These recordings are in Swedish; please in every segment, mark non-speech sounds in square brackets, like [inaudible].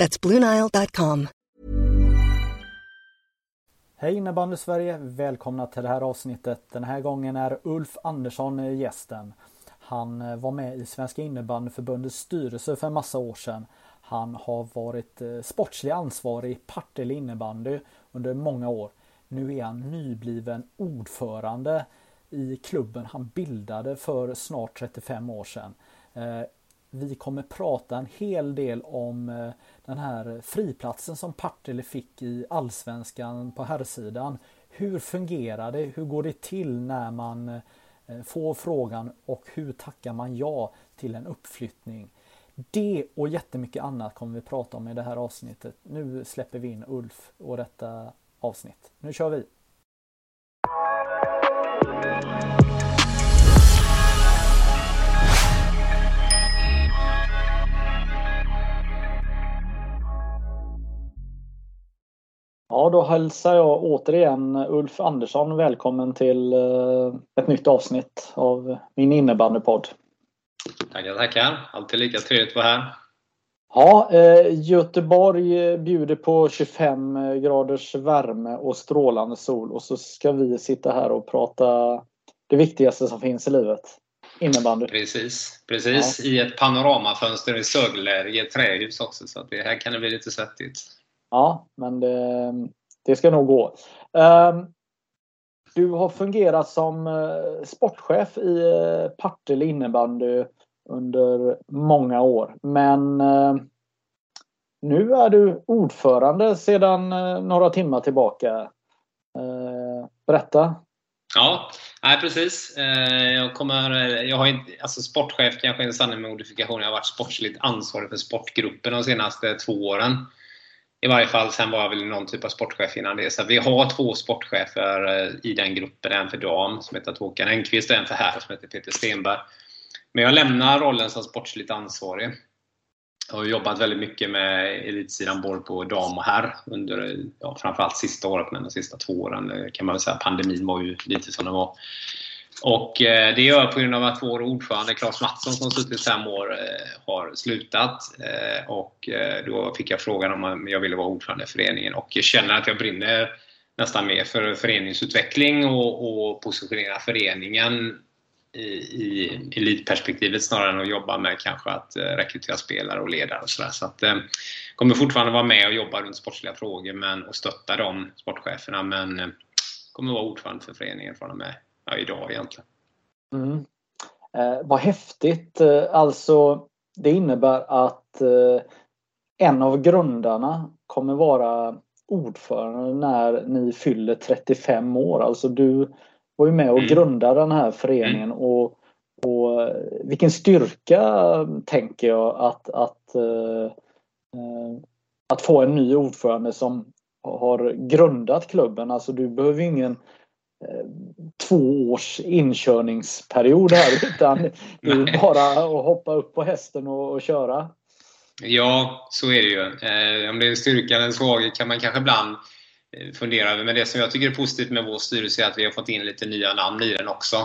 That's BlueNile.com. Hej innebandy Sverige! Välkomna till det här avsnittet. Den här gången är Ulf Andersson gästen. Han var med i Svenska innebandyförbundets styrelse för en massa år sedan. Han har varit eh, sportslig ansvarig i Partille innebandy under många år. Nu är han nybliven ordförande i klubben han bildade för snart 35 år sedan. Eh, vi kommer prata en hel del om eh, den här friplatsen som Partille fick i allsvenskan på herrsidan. Hur fungerar det? Hur går det till när man eh, får frågan och hur tackar man ja till en uppflyttning? Det och jättemycket annat kommer vi prata om i det här avsnittet. Nu släpper vi in Ulf och detta avsnitt. Nu kör vi! Ja, då hälsar jag återigen Ulf Andersson välkommen till eh, ett nytt avsnitt av min innebandypodd. Tackar, tackar. Alltid lika trevligt att vara här. Ja, eh, Göteborg bjuder på 25 graders värme och strålande sol och så ska vi sitta här och prata det viktigaste som finns i livet. Innebandy. Precis, precis. Ja. i ett panoramafönster i Sögle i ett trähus också så att det här kan det bli lite svettigt. Ja, men det, det ska nog gå. Um, du har fungerat som eh, sportchef i eh, Partille innebandy under många år. Men uh, nu är du ordförande sedan några timmar tillbaka. Berätta! Ja, nej, precis. Jag, kommer, jag har inte, alltså sportchef kanske är en sanning med modifikation. Jag har varit sportsligt ansvarig för sportgruppen de senaste två åren. I varje fall, sen var jag väl någon typ av sportchef innan det. Så vi har två sportchefer eh, i den gruppen. En för dam som heter Håkan Engqvist och en för herr som heter Peter Stenberg. Men jag lämnar rollen som sportsligt ansvarig. Jag har jobbat väldigt mycket med elitsidan både på dam och herr under ja, framförallt sista året, men de sista två åren eh, kan man väl säga. Pandemin var ju lite som den var. Och eh, det gör jag på grund av att vår ordförande Claes Mattsson som suttit fem år eh, har slutat. Eh, och då fick jag frågan om jag ville vara ordförande i föreningen och jag känner att jag brinner nästan mer för föreningsutveckling och, och positionera föreningen i, i elitperspektivet snarare än att jobba med kanske att rekrytera spelare och ledare och sådär. Så att, eh, kommer fortfarande vara med och jobba runt sportsliga frågor men, och stötta de sportcheferna men kommer vara ordförande för föreningen från och med ja, idag egentligen. Mm. Eh, vad häftigt! Eh, alltså det innebär att eh, en av grundarna kommer vara ordförande när ni fyller 35 år. Alltså du var ju med och mm. grundade den här föreningen mm. och, och vilken styrka tänker jag att, att, äh, att få en ny ordförande som har grundat klubben. Alltså du behöver ingen två års inkörningsperiod här [laughs] utan det är bara att hoppa upp på hästen och, och köra. Ja, så är det ju. Eh, om det är en styrka eller svaghet kan man kanske ibland eh, fundera över. Men det som jag tycker är positivt med vår styrelse är att vi har fått in lite nya namn i den också.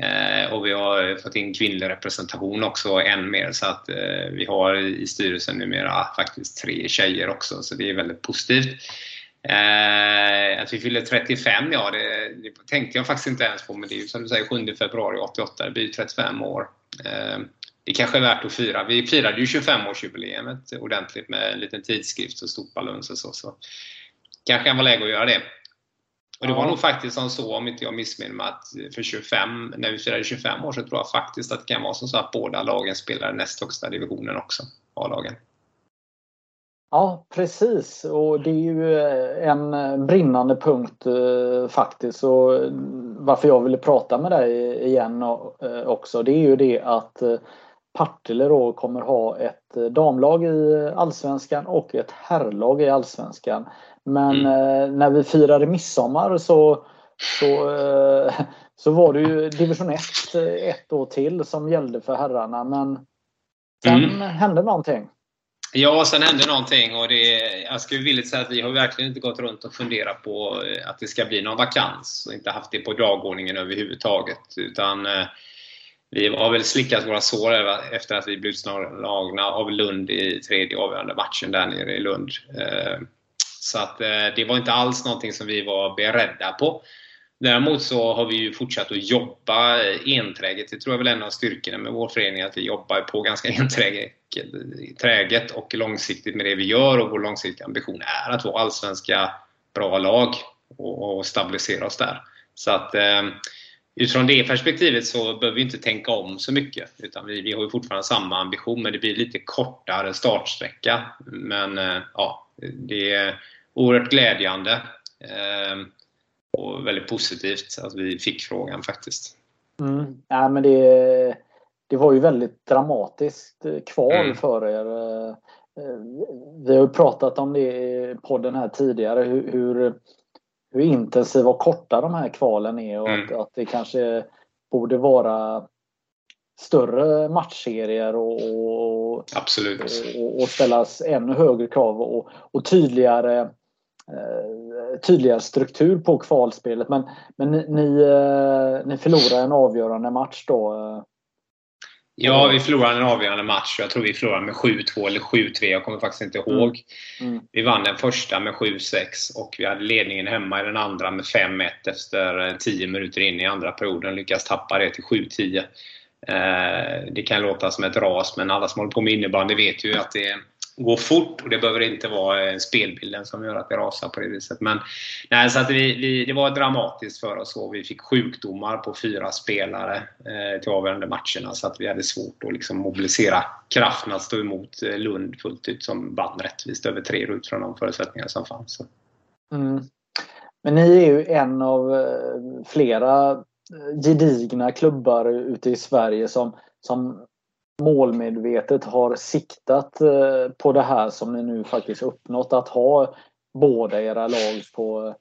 Eh, och vi har fått in kvinnlig representation också än mer så att eh, vi har i styrelsen numera faktiskt tre tjejer också så det är väldigt positivt. Eh, att vi fyller 35, ja det, det, tänkte jag faktiskt inte ens på men det är ju som du säger 7 februari 88, det blir 35 år. Eh, det kanske är värt att fira. Vi firade ju 25-årsjubileet ordentligt med en liten tidskrift och stort baluns och så. så. Kanske kan vara läge att göra det. Och det var nog faktiskt som så, om inte jag missminner mig, att för 25, när vi firade 25 år så tror jag faktiskt att det kan vara som så att båda lagen spelar näst högsta divisionen också, A-lagen. Ja, precis. Och det är ju eh, en brinnande punkt eh, faktiskt. Och varför jag ville prata med dig igen eh, också, det är ju det att Partille då kommer ha ett damlag i Allsvenskan och ett herrlag i Allsvenskan. Men mm. när vi firade midsommar så, så, [laughs] så var det ju division 1 ett år till som gällde för herrarna. Men sen mm. hände någonting. Ja, sen hände någonting och det, jag skulle villigt säga att vi har verkligen inte gått runt och funderat på eh, att det ska bli någon vakans och inte haft det på dagordningen överhuvudtaget. Utan eh, vi har väl slickat våra sår efter att vi blev utslagna av Lund i tredje avgörande matchen där nere i Lund. Eh, så att det var inte alls någonting som vi var beredda på. Däremot så har vi ju fortsatt att jobba enträget. Det tror jag väl är en av styrkorna med vår förening, att vi jobbar på ganska [laughs] enträget och långsiktigt med det vi gör och vår långsiktiga ambition är att vara allsvenska bra lag och, stabilisera oss där. Så att eh, utifrån det perspektivet så behöver vi inte tänka om så mycket. Utan vi, vi har ju fortfarande samma ambition men det blir lite kortare startsträcka. Men eh, ja, det är oerhört glädjande. Eh, och väldigt positivt att vi fick frågan faktiskt. Mm. Ja, men det, det var ju väldigt dramatiskt kval mm. för er. Eh, vi har ju pratat om det i podden här tidigare hur, hur, hur intensiva och korta de här kvalen är och mm. att, att det kanske borde vara större matchserier och, och, Absolut. och, och ställas ännu högre krav och, och tydligare Eh, tydligare struktur på kvalspelet. Men, men ni, ni, eh, ni förlorar en avgörande match då? Eh. Ja, vi förlorade en avgörande match. Jag tror vi förlorade med 7-2 eller 7-3. Jag kommer faktiskt inte ihåg. Mm. Mm. Vi vann den första med 7-6 och vi hade ledningen hemma i den andra med 5-1 efter 10 minuter in i andra perioden. Lyckas tappa det till 7-10. Det kan låta som ett ras, men alla som håller på med innebandy vet ju att det gå fort och det behöver inte vara eh, spelbilden som gör att det rasar på det viset. Men, nej, så att vi, vi, det var dramatiskt för oss och vi fick sjukdomar på fyra spelare eh, till avgörande matcherna så att vi hade svårt att liksom mobilisera kraften att stå emot eh, Lund fullt ut som vann rättvist över tre ut från de förutsättningar som fanns. Mm. Men ni är ju en av eh, flera gedigna klubbar ute i Sverige som, som målmedvetet har siktat eh, på det här som ni nu faktiskt uppnått. Att ha båda era lag på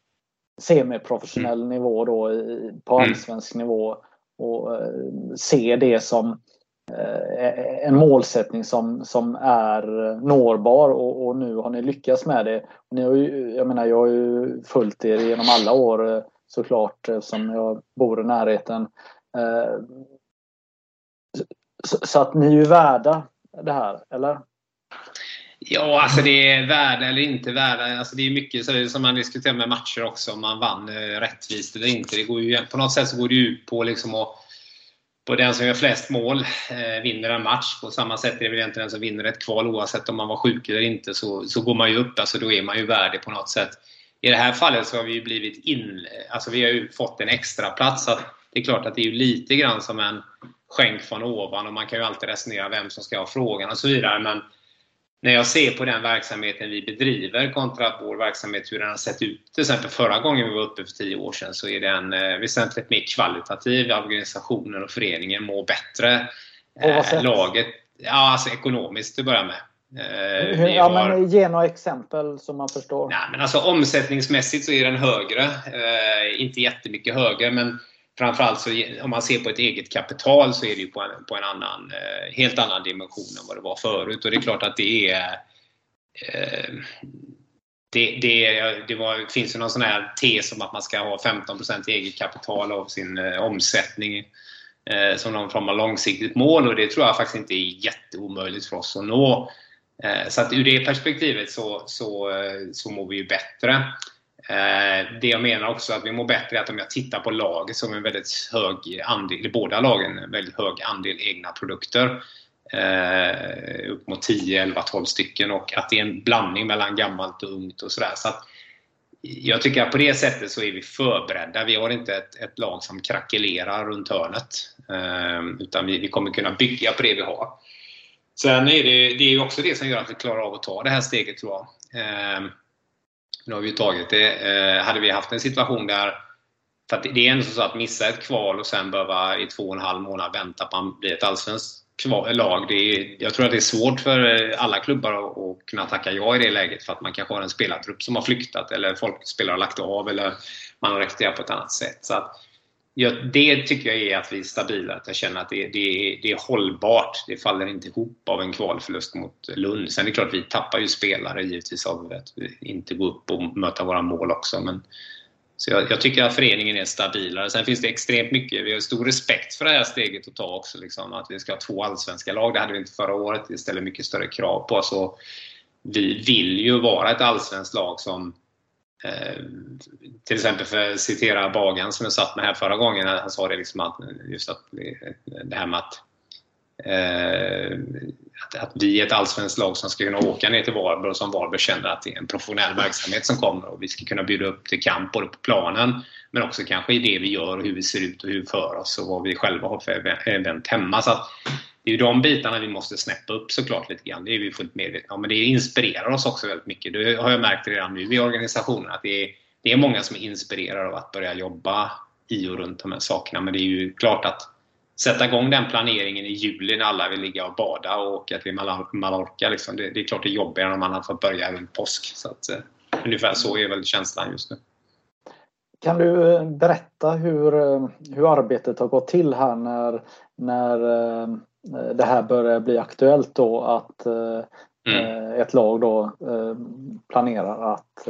semiprofessionell mm. nivå då, på mm. allsvensk mm. nivå och eh, se det som eh, en målsättning som, som är nårbar och, och, nu har ni lyckats med det. Ni har ju, jag menar, jag har ju följt er genom alla år såklart som jag bor i närheten. Så, så, att ni är ju värda det här, eller? Ja, alltså det är värda eller inte värda. Alltså det är mycket så som man diskuterar med matcher också, om man vann eh, rättvist eller inte. Det går ju, på något sätt så går det ut på liksom att på den som gör flest mål eh, vinner en match. På samma sätt är det väl egentligen den som vinner ett kval oavsett om man var sjuk eller inte så, så går man ju upp, alltså då är man ju värdig på något sätt. I det här fallet så har vi ju blivit in, alltså vi har ju fått en extra plats så Det är klart att det är ju lite grann som en skänk från ovan och man kan ju alltid resonera vem som ska ha frågan och så vidare. Men när jag ser på den verksamheten vi bedriver kontra vår verksamhet, hur den har sett ut till exempel förra gången vi var uppe för tio år sedan, så är den eh, väsentligt mer kvalitativ. Organisationen och föreningen mår bättre. Eh, laget, ja alltså ekonomiskt till att börja med. Eh, ja, har... men ge några exempel som man förstår. Nej, men alltså, omsättningsmässigt så är den högre. Eh, inte jättemycket högre, men framförallt så om man ser på ett eget kapital så är det ju på en, på en annan, eh, helt annan dimension än vad det var förut. Och det är klart att det är eh, det, det, det var, finns ju någon sån här tes om att man ska ha 15% eget kapital av sin eh, omsättning eh, som någon form av långsiktigt mål och det tror jag faktiskt inte är jätteomöjligt för oss att nå. Eh, så att ur det perspektivet så, så, eh, så mår vi ju bättre. Eh, det jag menar också att vi mår bättre är att om jag tittar på laget som en väldigt hög andel, båda lagen, en väldigt hög andel egna produkter. Eh, upp mot 10, 11, 12 stycken och att det är en blandning mellan gammalt och ungt och sådär. Så jag tycker att på det sättet så är vi förberedda. Vi har inte ett, ett lag som krackelerar runt hörnet. Eh, utan vi, vi, kommer kunna bygga på det vi har. Sen är det, det är också det som gör att vi klarar av att ta det här steget tror jag. Eh, nu har vi ju tagit det. Eh, hade vi haft en situation där för det är ändå så att missa ett kval och sen behöva i två och en halv månad vänta på att bli ett allsvenskt lag. Det är, jag tror att det är svårt för eh, alla klubbar att, att kunna tacka ja i det läget för att man kanske har en spelartrupp som har flyktat eller folk spelare har lagt av eller man har rekryterat på ett annat sätt. Så att, ja, det tycker jag är att vi är stabila, att jag känner att det, det, det är hållbart. Det faller inte ihop av en kvalförlust mot Lund. Sen är det klart, vi tappar ju spelare givetvis av att vi inte gå upp och möta våra mål också. Men, så jag, jag, tycker att föreningen är stabilare. Sen finns det extremt mycket, vi har stor respekt för det här steget att ta också. Liksom, att vi ska ha två allsvenska lag, det hade vi inte förra året. Det ställer mycket större krav på oss. Vi vill ju vara ett allsvenskt lag som Eh, till exempel för att citera Bagan som jag satt med här förra gången, han sa det liksom att just att det här med att, eh, att, att, vi är ett allsvenskt lag som ska kunna åka ner till Varberg och som Varberg känner att det är en professionell verksamhet som kommer och vi ska kunna bjuda upp till kamp både på planen men också kanske i det vi gör och hur vi ser ut och hur vi för oss och vad vi själva har för event hemma. Så att det är ju de bitarna vi måste snäppa upp såklart lite grann. Det är vi fullt medvetna om. Men det inspirerar oss också väldigt mycket. Det har jag märkt redan nu i organisationen att det är, det är många som är inspirerade av att börja jobba i och runt de här sakerna. Men det är ju klart att sätta igång den planeringen i juli när alla vill ligga och bada och åka till Mallorca. Liksom. Det, det, är klart det är jobbigare om man har fått börja runt påsk. Så att, eh, ungefär så är väl känslan just nu. Kan du eh, berätta hur, eh, hur arbetet har gått till här när, när Eh, det här börjar bli aktuellt då att eh, mm. Eh, ett lag då planerar att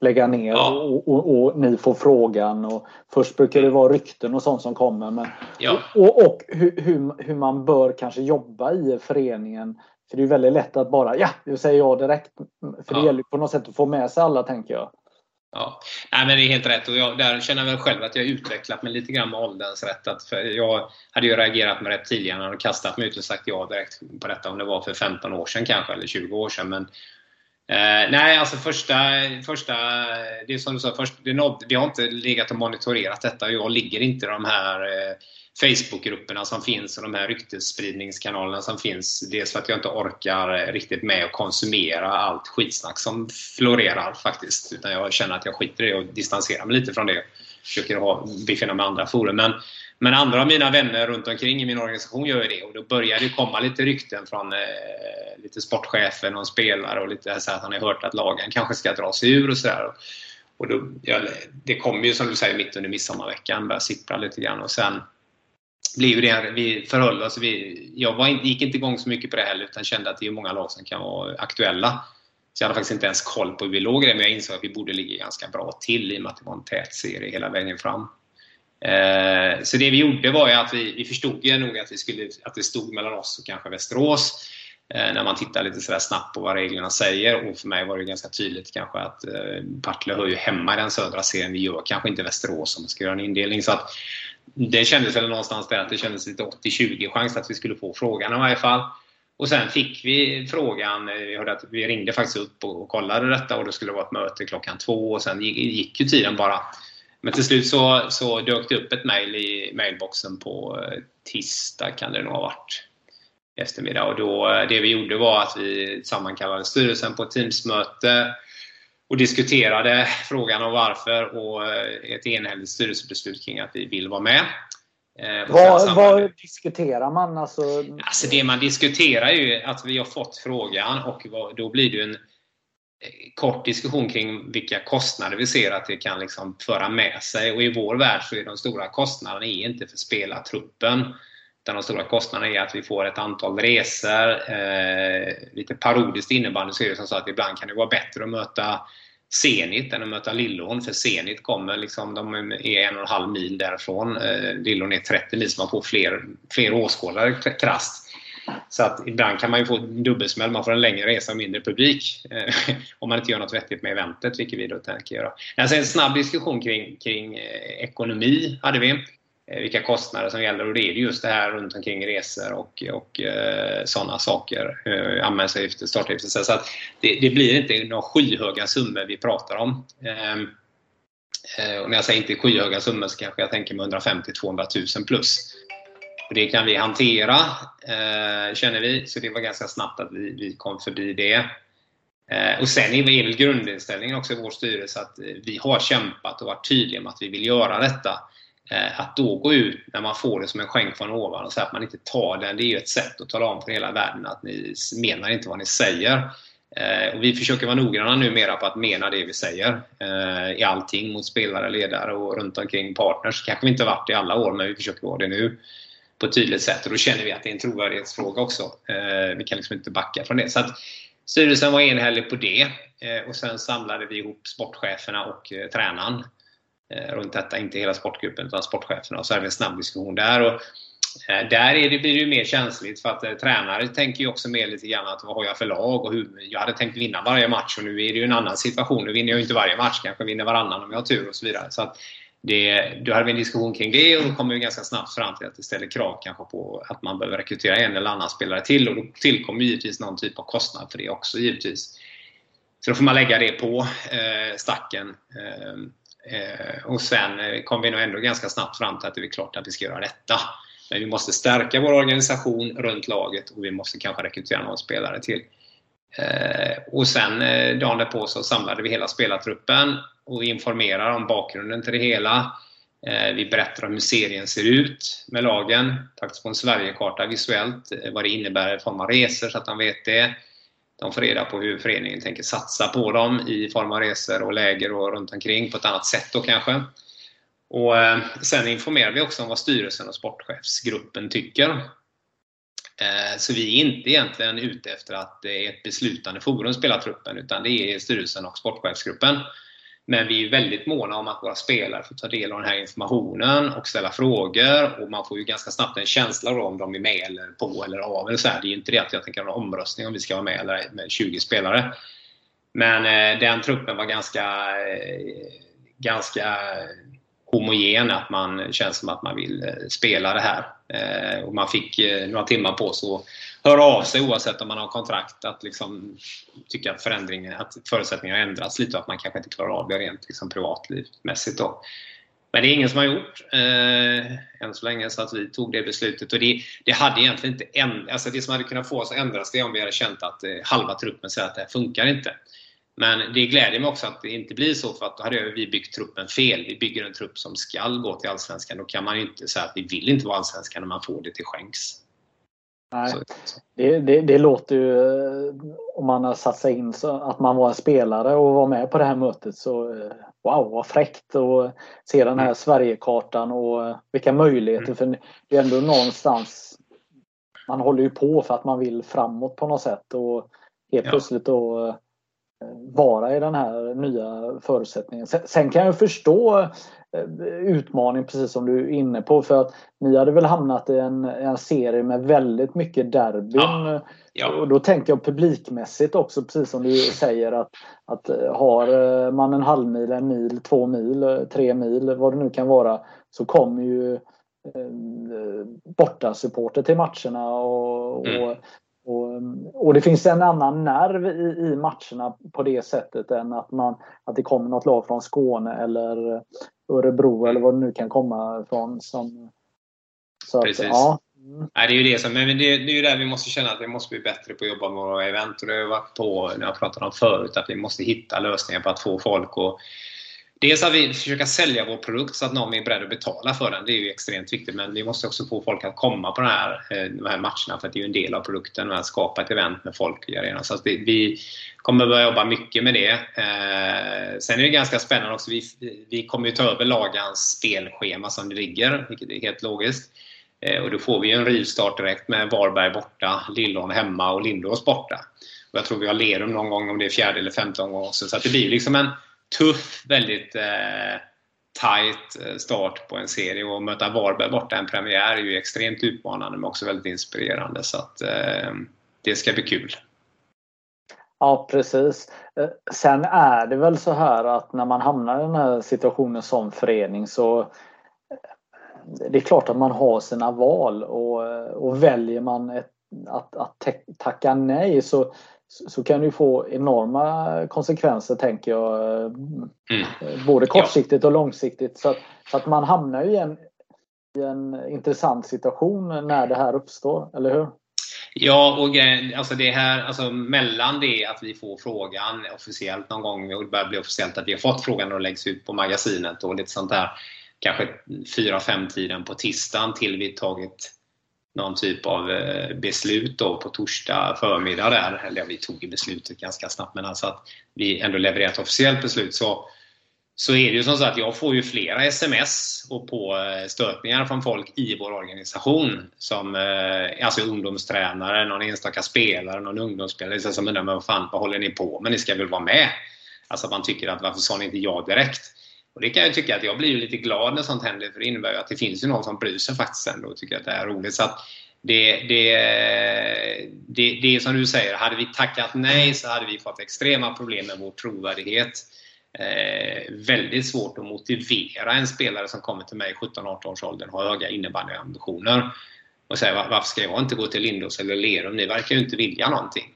lägga ner ja. och, och, och, ni får frågan. Och först brukar det vara rykten och sånt som kommer. Men, ja. Och, och hur, hur, hur, man bör kanske jobba i föreningen. För det är väldigt lätt att bara ja, jag säger ja direkt. För det ja. gäller på något sätt att få med sig alla tänker jag. Ja, Nej, men det är helt rätt. Och jag, där känner jag väl själv att jag har utvecklat mig lite grann med ålderns rätt. Att jag hade ju reagerat med rätt tidigare när jag kastat mig ut och sagt ja direkt på detta. Om det var för 15 år sedan kanske, eller 20 år sedan. Men, eh, nej, alltså första, första... Det är som du sa, först, det nådde, vi har inte legat och monitorerat detta. Jag ligger inte i de här eh, Facebookgrupperna som finns och de här ryktesspridningskanalerna som finns. Dels för att jag inte orkar riktigt med att konsumera allt skitsnack som florerar faktiskt. Utan jag känner att jag skiter i det och distanserar mig lite från det. Försöker ha, befinna mig i andra forum. Men, men andra av mina vänner runt omkring i min organisation gör ju det. Och då börjar det komma lite rykten från eh, lite sportchefer och spelare och lite så att han har hört att lagen kanske ska dra sig ur och sådär. Och då, ja, det kommer ju som du säger mitt under midsommarveckan, börjar sippra lite grann och sen blev det, vi förhöll oss, vi, jag var, gick inte igång så mycket på det heller utan kände att det är många lag som kan vara aktuella. Så jag hade faktiskt inte ens koll på hur vi låg i det, men jag insåg att vi borde ligga ganska bra till i och med att det var en tät serie hela vägen fram. Eh, så det vi gjorde var ju att vi, vi förstod ju nog att, vi skulle, att det stod mellan oss och kanske Västerås. Eh, när man tittar lite sådär snabbt på vad reglerna säger. Och för mig var det ganska tydligt kanske att eh, Partille hör ju hemma i den södra serien. Vi gör kanske inte Västerås om man ska göra en indelning. Så att det kändes väl någonstans där att det kändes lite 80-20 chans att vi skulle få frågan i varje fall. Och sen fick vi frågan, eh, vi, hörde att vi ringde faktiskt upp och kollade detta och det skulle vara ett möte klockan två och sen gick, gick ju tiden bara. Men till slut så, så dök det upp ett mejl i mailboxen på eh, tisdag kan det nog ha varit eftermiddag och då, eh, det vi gjorde var att vi sammankallade styrelsen på ett Teamsmöte och diskuterade frågan om varför och eh, ett enhälligt styrelsebeslut kring att vi vill vara med. Eh, vad, vad, diskuterar man? Alltså... Alltså det man diskuterar är ju att vi har fått frågan och då blir det en eh, kort diskussion kring vilka kostnader vi ser att det kan liksom föra med sig. Och i vår värld så är de stora kostnaderna inte för spelartruppen. Utan de stora kostnaderna är att vi får ett antal resor. Eh, lite parodiskt innebandy så är det som så att ibland kan det vara bättre att möta Zenit än att möta Lillån. För Zenit kommer liksom, de är en och en halv mil därifrån. Eh, Lillån är 30 mil så man får fler, fler åskådare krasst. Så att ibland kan man ju få dubbelsmäll, man får en längre resa och mindre publik. Eh, [laughs] om man inte gör något vettigt med eventet, vilket vi då tänker göra. Alltså en snabb diskussion kring, kring eh, ekonomi hade vi. Eh, vilka kostnader som gäller och det är just det här runt omkring resor och, och eh, sådana saker. Eh, anmälningsavgifter, startavgifter. Så att det, det, blir inte några skyhöga summor vi pratar om. Eh, eh, och när jag säger inte skyhöga summor så kanske jag tänker med 150-200 000 plus. Och det kan vi hantera, eh, känner vi. Så det var ganska snabbt att vi, vi kom förbi det. Eh, och sen är väl grundinställningen också i vår styrelse att vi har kämpat och varit tydliga med att vi vill göra detta. Eh, att då gå ut när man får det som en skänk från ovan och säga att man inte tar den, det är ju ett sätt att tala om för hela världen att ni menar inte vad ni säger. Eh, och vi försöker vara noggranna numera på att mena det vi säger eh, i allting mot spelare, ledare och runt omkring partners. kanske vi inte har varit i alla år, men vi försöker vara det nu på ett tydligt sätt. Och då känner vi att det är en trovärdighetsfråga också. Vi kan liksom inte backa från det. Så att Styrelsen var enhällig på det och sen samlade vi ihop sportcheferna och tränaren Eh, runt detta. Inte hela sportgruppen utan sportcheferna. Så hade vi en snabb diskussion där. Och, eh, där är det, blir det ju mer känsligt för att eh, tränare tänker ju också mer lite grann att vad har jag för lag och hur, jag hade tänkt vinna varje match och nu är det ju en annan situation. Nu vinner jag ju inte varje match, kanske vinner varannan om jag har tur och så vidare. Så att det, då hade vi en diskussion kring det och då kom vi ganska snabbt fram till att det ställer krav kanske på att man behöver rekrytera en eller annan spelare till och då tillkommer givetvis någon typ av kostnad för det också givetvis. Så då får man lägga det på eh, stacken. Eh, Eh, och sen eh, kom vi nog ändå ganska snabbt fram till att det är klart att vi ska göra detta. Men vi måste stärka vår organisation runt laget och vi måste kanske rekrytera någon spelare till. Eh, och sen eh, dagen därpå så samlade vi hela spelartruppen och informerar om bakgrunden till det hela. Vi berättar om hur serien ser ut med lagen, faktiskt på en Sverigekarta visuellt, vad det innebär i form av resor så att de vet det. De får reda på hur föreningen tänker satsa på dem i form av resor och läger och runt omkring på ett annat sätt då kanske. Och eh, Sen informerar vi också om vad styrelsen och sportchefsgruppen tycker. Eh, så vi är inte egentligen ute efter att det är ett beslutande forum spelartruppen utan det är styrelsen och sportchefsgruppen. Men vi är väldigt måna om att våra spelare får ta del av den här informationen och ställa frågor. Och man får ju ganska snabbt en känsla om de är med eller på eller av. Eller så här. Det är ju inte det att jag tänker ha en omröstning om vi ska vara med eller med 20 spelare. Men eh, den truppen var ganska, eh, ganska homogen. Att man känns som att man vill eh, spela det här. Eh, och man fick eh, några timmar på sig höra av sig oavsett om man har kontrakt att liksom tycka att, förändringen, att förutsättningarna har ändrats lite och att man kanske inte klarar av det rent liksom privatlivsmässigt. Då. Men det är ingen som har gjort eh, än så länge så att vi tog det beslutet. Och det, det hade egentligen inte änd- alltså Det som hade kunnat få oss att ändras det är om vi hade känt att eh, halva truppen säger att det här funkar inte. Men det gläder mig också att det inte blir så för att då hade vi byggt truppen fel. Vi bygger en trupp som ska gå till Allsvenskan. Då kan man ju inte säga att vi vill inte vara Allsvenskan när man får det till skänks. Nej, det, det, det, låter ju, eh, om man har satt sig in så att man var en spelare och var med på det här mötet så eh, wow vad fräckt att se den här mm. Sverigekartan och eh, vilka möjligheter. Mm. För det är ändå någonstans man håller ju på för att man vill framåt på något sätt och helt ja. plötsligt då vara i den här nya förutsättningen. Sen kan jag förstå utmaning precis som du är inne på för att ni hade väl hamnat i en, en serie med väldigt mycket derbyn. Ja, ja. Och då tänker jag publikmässigt också precis som du säger att, att eh, har eh, man en halv mil, en mil, två mil, tre mil vad det nu kan vara så kommer ju borta supporter till matcherna och, mm. och och, och, det finns en annan nerv i, i matcherna på det sättet än att, man, att det kommer något lag från Skåne eller Örebro eller vad det nu kan komma ifrån. Som, så Precis. Att, ja. Mm. Nej, det är ju det som, men det, det är ju där vi måste känna att vi måste bli bättre på att jobba med våra event. Och det har jag varit på när jag pratade om förut, att vi måste hitta lösningar på att få folk att Dels att vi försöker sälja vår produkt så att någon är beredd att betala för den. Det är ju extremt viktigt. Men vi måste också få folk att komma på den här, eh, de här matcherna för att det är ju en del av produkten. Att skapa ett event med folk i arenan. Så att vi, vi kommer börja jobba mycket med det. Eh, sen är det ganska spännande också. Vi, vi kommer ju ta över lagans spelschema som det ligger, vilket är helt logiskt. Eh, och då får vi en rivstart direkt med Varberg borta, Lillån hemma och Lindås borta. Och jag tror vi har Lerum någon gång om det är fjärde eller femte omgång. Så att det blir liksom en tuff, väldigt eh, tight eh, start på en serie och möta Varberg borta en premiär är ju extremt utmanande men också väldigt inspirerande så att eh, det ska bli kul. Ja precis. Eh, sen är det väl så här att när man hamnar i den här situationen som förening så eh, det är klart att man har sina val och, och väljer man ett, att, att tacka nej så så kan det få enorma konsekvenser tänker jag. Mm. Både kortsiktigt och långsiktigt. Så att, så att man hamnar i en, i en intressant situation när det här uppstår, eller hur? Ja, och alltså det här, alltså mellan det att vi får frågan officiellt någon gång och det börjar bli officiellt att vi har fått frågan och läggs ut på magasinet och lite sånt där kanske 4-5 tiden på tisdagen till vi tagit någon typ av eh, beslut då på torsdag förmiddag där. Eller vi tog ju beslutet ganska snabbt men alltså att vi ändå levererar ett officiellt beslut så, så är det ju som så att jag får ju flera sms och på eh, stötningar från folk i vår organisation som eh, alltså ungdomstränare, någon enstaka spelare, någon ungdomsspelare som undrar men vad fan, vad håller ni på med? Ni ska väl vara med? Alltså man tycker att varför sa ni inte ja direkt? Och det kan jag tycka att jag blir lite glad när sånt händer för det innebär ju att det finns ju någon som bryr sig faktiskt ändå och tycker att det är roligt. Så att det, det, det, det är som du säger, hade vi tackat nej så hade vi fått extrema problem med vår trovärdighet. Eh, väldigt svårt att motivera en spelare som kommer till mig i 17-18 års åldern och har höga innebandyambitioner och säga varför ska jag inte gå till Lindås eller Lerum? Ni verkar ju inte vilja någonting.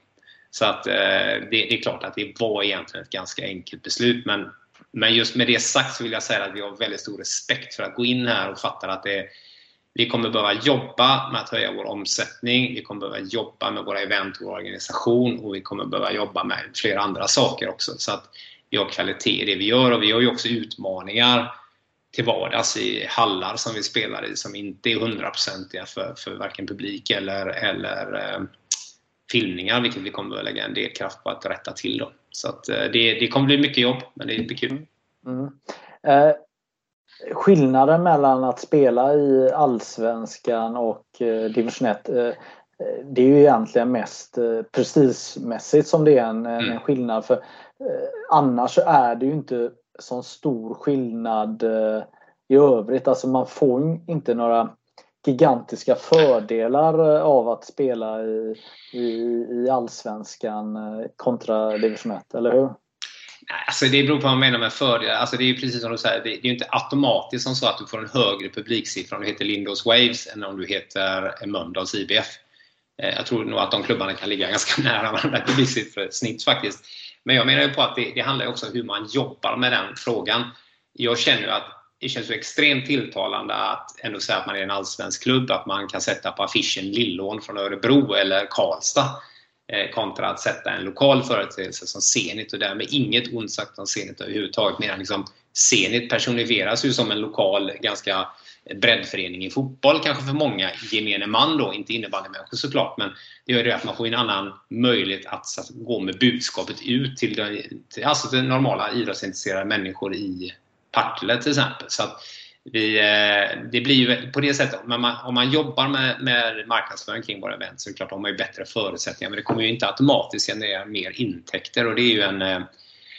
Så att eh, det, det, är klart att det var egentligen ett ganska enkelt beslut men men just med det sagt så vill jag säga att vi har väldigt stor respekt för att gå in här och fatta att det, vi kommer behöva jobba med att höja vår omsättning, vi kommer behöva jobba med våra event, vår organisation och vi kommer behöva jobba med flera andra saker också. Så att vi har kvalitet i det vi gör och vi har ju också utmaningar till vardags i hallar som vi spelar i som inte är hundraprocentiga för, för varken publik eller, eller eh, filmningar, vilket vi kommer att lägga en del kraft på att rätta till. Då. Så att, eh, det, det kommer bli mycket jobb, men det blir kul. Mm. Eh, skillnaden mellan att spela i Allsvenskan och eh, Division 1 eh, det är ju egentligen mest eh, prestigemässigt som det är en, mm. en skillnad. För eh, Annars är det ju inte så stor skillnad eh, i övrigt. Alltså man får inte några gigantiska fördelar eh, av att spela i, i, i Allsvenskan eh, kontra division 1, eller hur? Alltså det beror på vad man menar med fördelar. Alltså det är precis som du säger, det är ju inte automatiskt som så att du får en högre publiksiffra om du heter Lindos Waves än om du heter Mölndals IBF. Eh, jag tror nog att de klubbarna kan ligga [laughs] ganska nära varandra publiksiffresnitt faktiskt. Men jag menar ju på att det, det handlar också om hur man jobbar med den frågan. Jag känner ju att det känns ju extremt tilltalande att ändå säga att man är en allsvensk klubb, att man kan sätta på affischen Lillån från Örebro eller Karlstad eh, kontra att sätta en lokal företeelse som Zenit och därmed inget ont sagt om Zenit överhuvudtaget. Medan liksom Zenit personifieras ju som en lokal, ganska breddförening i fotboll kanske för många gemene man då, inte innebandymänniskor såklart, men det gör ju att man får en annan möjlighet att, att gå med budskapet ut till, den, till, alltså till normala idrottsintresserade människor i Partille till exempel. Så vi, eh, det blir ju på det sättet, om man, om man jobbar med, med marknadsföring kring våra event så är det klart att man har bättre förutsättningar men det kommer ju inte automatiskt generera mer intäkter och det är ju en eh,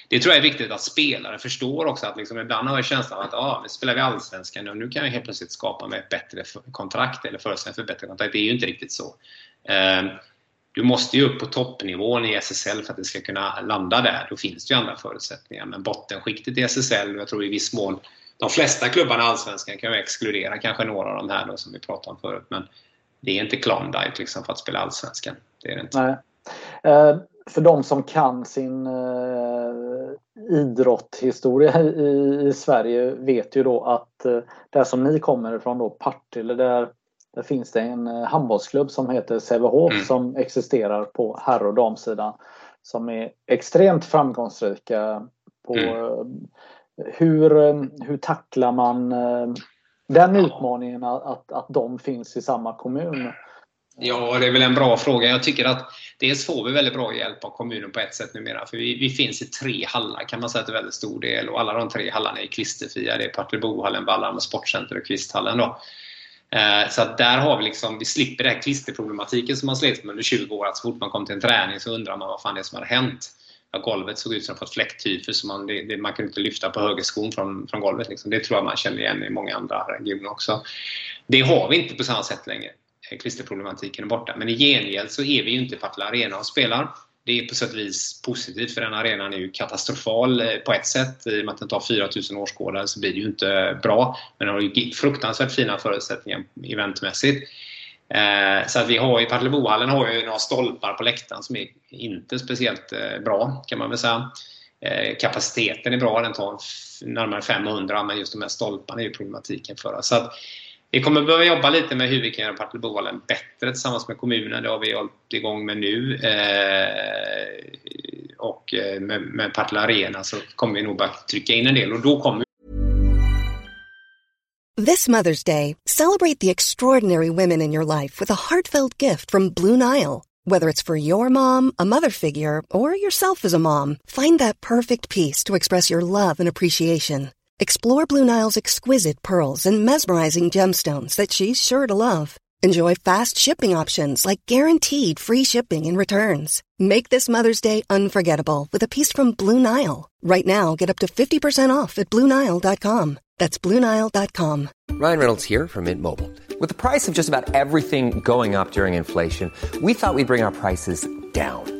det tror jag är viktigt att spelare förstår också. att liksom Ibland har jag känslan av att ah, nu spelar vi Allsvenskan och nu kan jag helt plötsligt skapa mig ett bättre kontrakt eller förutsättningar för ett bättre kontrakt. Det är ju inte riktigt så. Eh, du måste ju upp på toppnivån i SSL för att det ska kunna landa där. Då finns det ju andra förutsättningar. Men bottenskiktet i SSL, jag tror i viss mån de flesta klubbarna i Allsvenskan kan ju exkludera kanske några av de här då, som vi pratade om förut. Men det är inte Klondike liksom, för att spela Allsvenskan. Det är det inte. Nej. Eh, för de som kan sin eh, idrottshistoria idrotthistoria i, Sverige vet ju då att eh, där som ni kommer ifrån då, Partille, där där finns det en eh, handbollsklubb som heter Sävehof mm. som existerar på herr och damsidan. Som är extremt framgångsrika på mm. Eh, hur, eh, hur tacklar man den utmaningen att, att de finns i samma kommun? Ja, det är väl en bra fråga. Jag tycker att dels får vi väldigt bra hjälp av kommunen på ett sätt numera. För vi, vi finns i tre hallar kan man säga till väldigt stor del. Och alla de tre hallarna är klisterfria. Det är Partillebohallen, Vallarm Sportcenter och Kvisthallen. Då. Eh, så att där har vi liksom, vi slipper den här klisterproblematiken som man slet med under 20 år. Att så fort man kom till en träning så undrar man vad fan det är som har hänt. Ja, golvet såg ut som fått fläcktyfus. Man, det, det, man kunde inte lyfta på högerskon från, från golvet. Liksom. Det tror jag man känner igen i många andra regioner också. Det har vi inte på samma sätt längre. Eh, klisterproblematiken är borta. Men i gengäld så är vi ju inte Partille Arena och spelar det är på sätt och vis positivt för den arenan är ju katastrofal eh, på ett sätt. I och med att den tar 4000 åskådare så blir det ju inte bra. Men den har ju fruktansvärt fina förutsättningar eventmässigt. Eh, så att vi har i Partillebohallen har ju några stolpar på läktaren som är inte speciellt eh, bra kan man väl säga. Kapaciteten är bra, den tar närmare 500 men just de här stolparna är ju problematiken för oss. Så att vi kommer behöva jobba lite med hur vi kan göra Partillebohallen bättre tillsammans med kommunen. Det har vi hållit igång med nu. Eh, och eh, med, med Partille Arena så kommer vi nog bara trycka in en del och då kommer This Mother's Day, celebrate the extraordinary women in your life with a heartfelt gift from Blue Nile. Whether it's for your mom, a mother figure, or yourself as a mom, find that perfect piece to express your love and appreciation. Explore Blue Nile's exquisite pearls and mesmerizing gemstones that she's sure to love. Enjoy fast shipping options like guaranteed free shipping and returns. Make this Mother's Day unforgettable with a piece from Blue Nile. Right now, get up to 50% off at BlueNile.com. That's BlueNile.com. Ryan Reynolds here from Mint Mobile. With the price of just about everything going up during inflation, we thought we'd bring our prices down.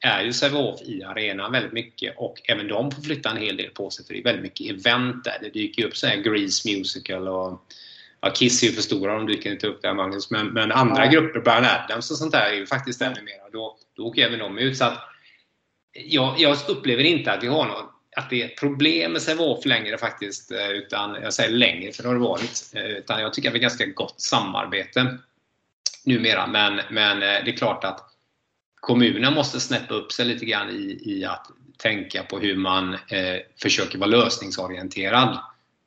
är ju Sävehof i arenan väldigt mycket och även de får flytta en hel del på sig för det är väldigt mycket event där. Det dyker ju upp så här Grease Musical och ja, Kiss är ju för stora, de dyker inte upp där Magnus, men, men andra Ja. grupper, Brian Adams och sånt där är ju faktiskt ännu mer. Då, då åker även de ut. Så att jag, jag upplever inte att vi har något att det är ett problem med Sävehof längre faktiskt, eh, utan jag säger längre för det har det varit. eh, Utan jag tycker att vi har ganska gott samarbete numera. Men, men eh, det är klart att kommunen måste snäppa upp sig lite grann i, i att tänka på hur man eh, försöker vara lösningsorienterad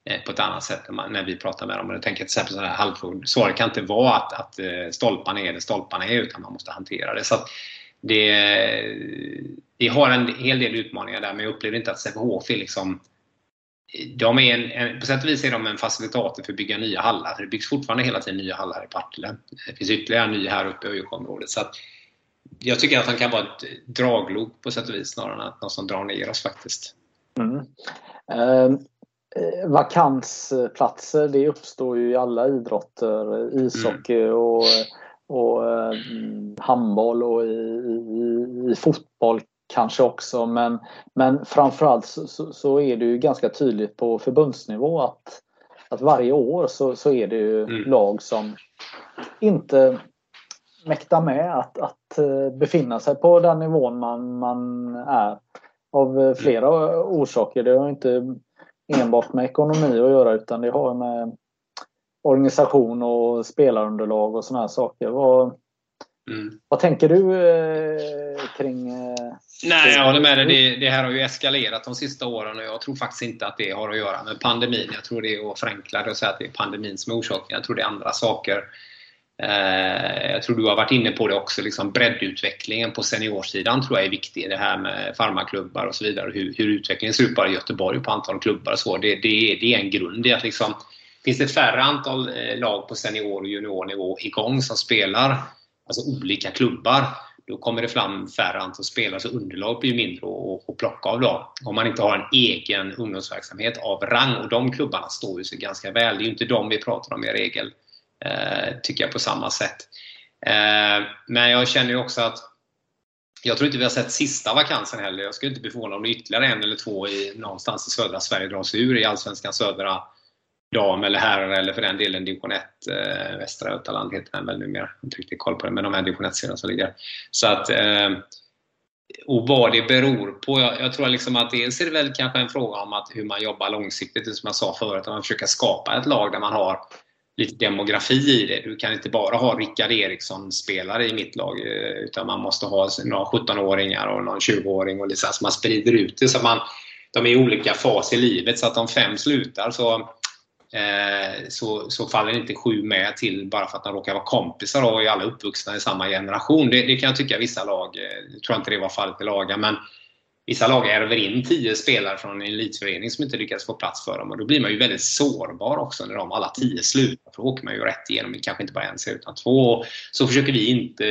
eh, på ett annat sätt när, man, när vi pratar med dem. Och jag tänker till exempel sådana här halvfrågor. Svaret kan inte vara att, att eh, stolparna är det stolparna är, utan man måste hantera det. Så att det, vi har en hel del utmaningar där, men jag upplever inte att Sävehof är liksom de är en, en, på sätt och vis är de en facilitator för att bygga nya hallar. För det byggs fortfarande hela tiden nya hallar i Partille. Det finns ytterligare en ny här uppe i Öjersjöområdet. Så att jag tycker att han kan vara ett draglok på sätt och vis snarare än att någon som drar ner oss faktiskt. Mm. Eh, eh, vakansplatser det uppstår ju i alla idrotter. Ishockey och, och eh, handboll och i, i, i fotboll kanske också. Men, men framförallt så, så, så är det ju ganska tydligt på förbundsnivå att, att varje år så, så är det ju Mm. lag som inte mäktar med att, att eh, befinna sig på den nivån man, man är. Av eh, flera orsaker. Det har inte enbart med ekonomi att göra utan det har med organisation och spelarunderlag och sådana här saker. Vad, Mm. vad tänker du eh, kring... Eh, Nej, jag håller med dig. Det, det här har ju eskalerat de sista åren och jag tror faktiskt inte att det har att göra med pandemin. Jag tror det är att förenkla det och säga att det är pandemin som är orsaken. Jag tror det är andra saker. Eh, jag tror du har varit inne på det också, liksom breddutvecklingen på seniorsidan tror jag är viktig. Det här med farmaklubbar och så vidare. Hur, hur utvecklingen ser ut bara i Göteborg på antal klubbar och så. Det, det, är- det är en grund i att liksom, finns det färre antal eh, lag på senior och juniornivå igång som spelar, alltså olika klubbar, då kommer det fram färre antal spelare, så underlag blir mindre att, plocka av då. Om man inte har en egen ungdomsverksamhet av rang, och de klubbarna står ju sig ganska väl. Det är ju inte de vi pratar om i regel, Eh, tycker jag på samma sätt. Eh, men jag känner ju också att jag tror inte vi har sett sista vakansen heller. Jag skulle inte bli förvånad om det ytterligare en eller två i, någonstans i södra Sverige dras sig ur i Allsvenskan södra dam eller herrar eller för den delen division 1. Eh, Västra Götaland heter den väl numera. Jag har inte riktigt koll på det, men de här division 1-serierna som ligger. Så att, eh, och vad det beror på. Jag, jag tror liksom att dels är det väl kanske en fråga om att hur man jobbar långsiktigt, som jag sa förut, att man försöker skapa ett lag där man har lite demografi i det. Du kan inte bara ha Rickard Eriksson-spelare i mitt lag, eh, utan man måste ha några 17-åringar och någon 20-åring och liksom, så, man sprider ut det. Så man, de är i olika faser i livet, så att om fem slutar så, eh, så, så faller inte sju med till bara för att de råkar vara kompisar och är alla uppvuxna i samma generation. Det, det kan jag tycka vissa lag, eh, jag tror inte det var fallet i lagen. men Vissa lag ärver in tio spelare från en elitförening som inte lyckas få plats för dem och då blir man ju väldigt sårbar också när de alla tio slutar. För då åker man ju rätt igenom, kanske inte bara en serie utan två. Så försöker vi inte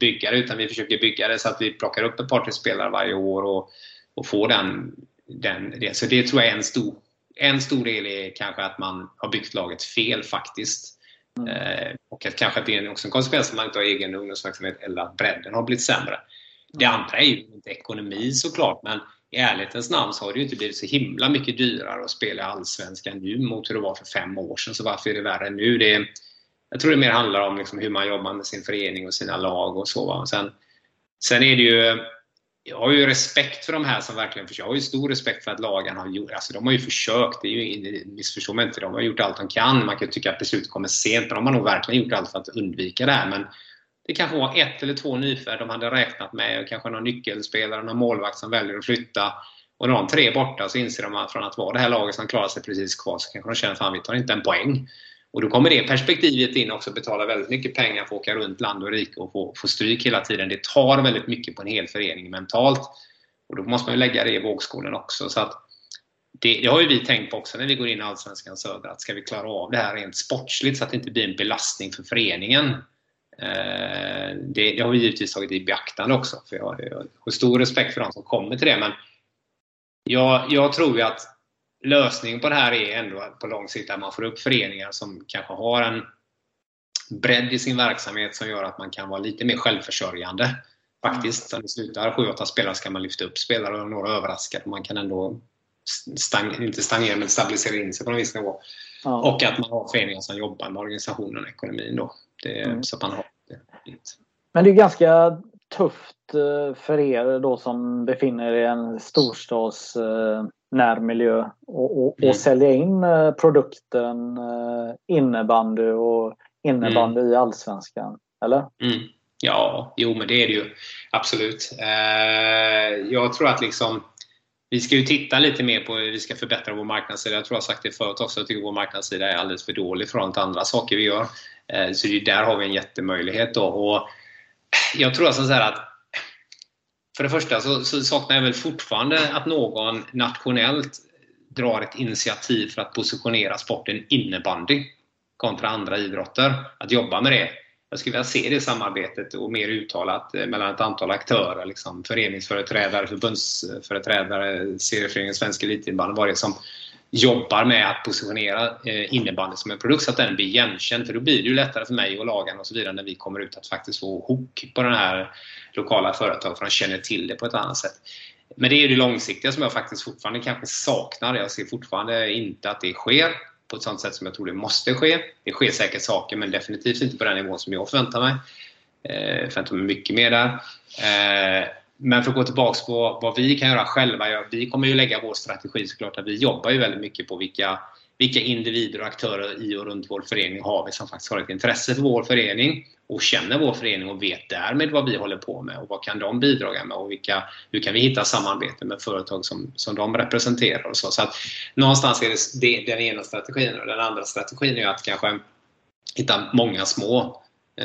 bygga det utan vi försöker bygga det så att vi plockar upp ett par tre spelare varje år och, och får den, den det. Så det tror jag är en stor, en stor del är kanske att man har byggt laget fel faktiskt. Mm. Eh, och att kanske att det är också en konsekvens att man inte har egen ungdomsverksamhet eller att bredden har blivit sämre. Det andra är ju inte ekonomi såklart, men i ärlighetens namn så har det ju inte blivit så himla mycket dyrare att spela Allsvenskan nu mot hur det var för fem år sedan. Så varför är det värre nu? Det är, jag tror det mer handlar om liksom hur man jobbar med sin förening och sina lag och så. Va? Sen, sen är det ju jag har ju respekt för de här som verkligen försöker. Jag har ju stor respekt för att lagen har gjort, alltså de har ju försökt, det är ju, missförstå mig inte, de har gjort allt de kan. Man kan tycka att beslutet kommer sent, men de har nog verkligen gjort allt för att undvika det här. Men det kanske var ett eller två nyförvärv de hade räknat med, och kanske någon nyckelspelare, någon målvakt som väljer att flytta. Och när de tre är borta så inser de att från att vara det här laget som klarar sig precis kvar så kanske de känner att vi tar inte en poäng. Och då kommer det perspektivet in också, betala väldigt mycket pengar för att åka runt land och rike och få, få stryk hela tiden. Det tar väldigt mycket på en hel förening mentalt. Och då måste man ju lägga det i vågskålen också. Så att det, det, har ju vi tänkt på också när vi går in i Allsvenskan Södra, att ska vi klara av det här rent sportsligt så att det inte blir en belastning för föreningen. Eh, det, det, har vi givetvis tagit i beaktande också, för jag, jag har stor respekt för de som kommer till det. Men jag, jag tror ju att lösningen på det här är ändå på lång sikt att man får upp föreningar som kanske har en bredd i sin verksamhet som gör att man kan vara lite mer självförsörjande. Faktiskt, när det slutar 7-8 spelare ska man lyfta upp spelare och några överraskar. Man kan ändå stang, inte stagnera men stabilisera in sig på en viss nivå. Ja. Och att man har föreningar som jobbar med organisationen och ekonomin då. Det, mm. Så att man har det. Men det är ganska tufft eh, för er då som befinner er i en storstads eh, närmiljö och, och, mm. och sälja in eh, produkten innebandy och innebandy mm. i Allsvenskan. Eller? Mm. Ja, jo men det är det ju. Absolut. Jag tror att liksom vi ska ju titta lite mer på hur vi ska förbättra vår marknadssida. Jag tror jag sagt det förut också. Jag tycker vår marknadssida är alldeles för dålig från andra saker vi gör. Eh, så där har vi en jättemöjlighet då. Och jag tror alltså så att för det första så, så, saknar jag väl fortfarande att någon nationellt drar ett initiativ för att positionera sporten innebandy kontra andra idrotter. Att jobba med det. Jag skulle vilja se det samarbetet och mer uttalat eh, mellan ett antal aktörer. Liksom föreningsföreträdare, förbundsföreträdare, serieföreningen Svensk Elitinnebandy, vad det är som jobbar med att positionera eh, innebandy som en produkt så att den blir igenkänd. För då blir det ju lättare för mig och lagen och så vidare när vi kommer ut att faktiskt få hook på den här lokala företaget för de känner till det på ett annat sätt. Men det är det långsiktiga som jag faktiskt fortfarande kanske saknar. Jag ser fortfarande inte att det sker på ett sånt sätt som jag tror det måste ske. Det sker säkert saker men definitivt inte på den nivån som jag förväntar mig. Jag förväntar mig mycket mer där. Eh, men för att gå tillbaks på vad vi kan göra själva. Ja, vi kommer ju lägga vår strategi såklart. Att vi jobbar ju väldigt mycket på vilka, vilka individer och aktörer i och runt vår förening har vi som faktiskt har ett intresse för vår förening och känner vår förening och vet därmed vad vi håller på med och vad kan de bidra med och vilka, hur kan vi hitta samarbete med företag som, som de representerar och så. så att någonstans är det, det den ena strategin och den andra strategin är att kanske hitta många små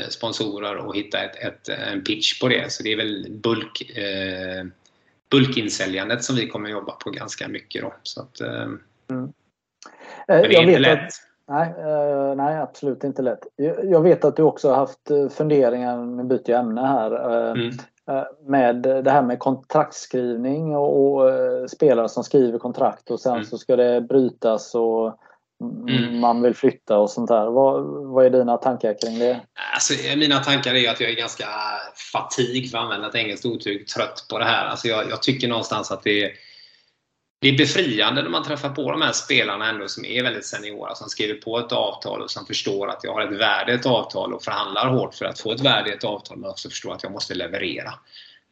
sponsorer och hitta ett, ett, en pitch på det. Så det är väl bulk, eh, bulkinsäljandet som vi kommer jobba på ganska mycket. Då. Så att, eh, mm. Men det är jag inte lätt. Att, nej, eh, nej, absolut inte lätt. Jag, vet att du också har haft eh, funderingar, nu byter jag ämne här, eh, mm. med det här med kontraktskrivning och, och spelare som skriver kontrakt och sen mm. så ska det brytas och Mm. man vill flytta och sånt där. Vad, vad är dina tankar kring det? Alltså, mina tankar är att jag är ganska fatig, för att använda ett engelskt uttryck, trött på det här. Alltså, jag, jag tycker någonstans att det är, det är befriande när man träffar på de här spelarna ändå som är väldigt seniora, som skriver på ett avtal och som förstår att jag har ett värde i ett avtal och förhandlar hårt för att få ett värde i ett avtal men också förstår att jag måste leverera.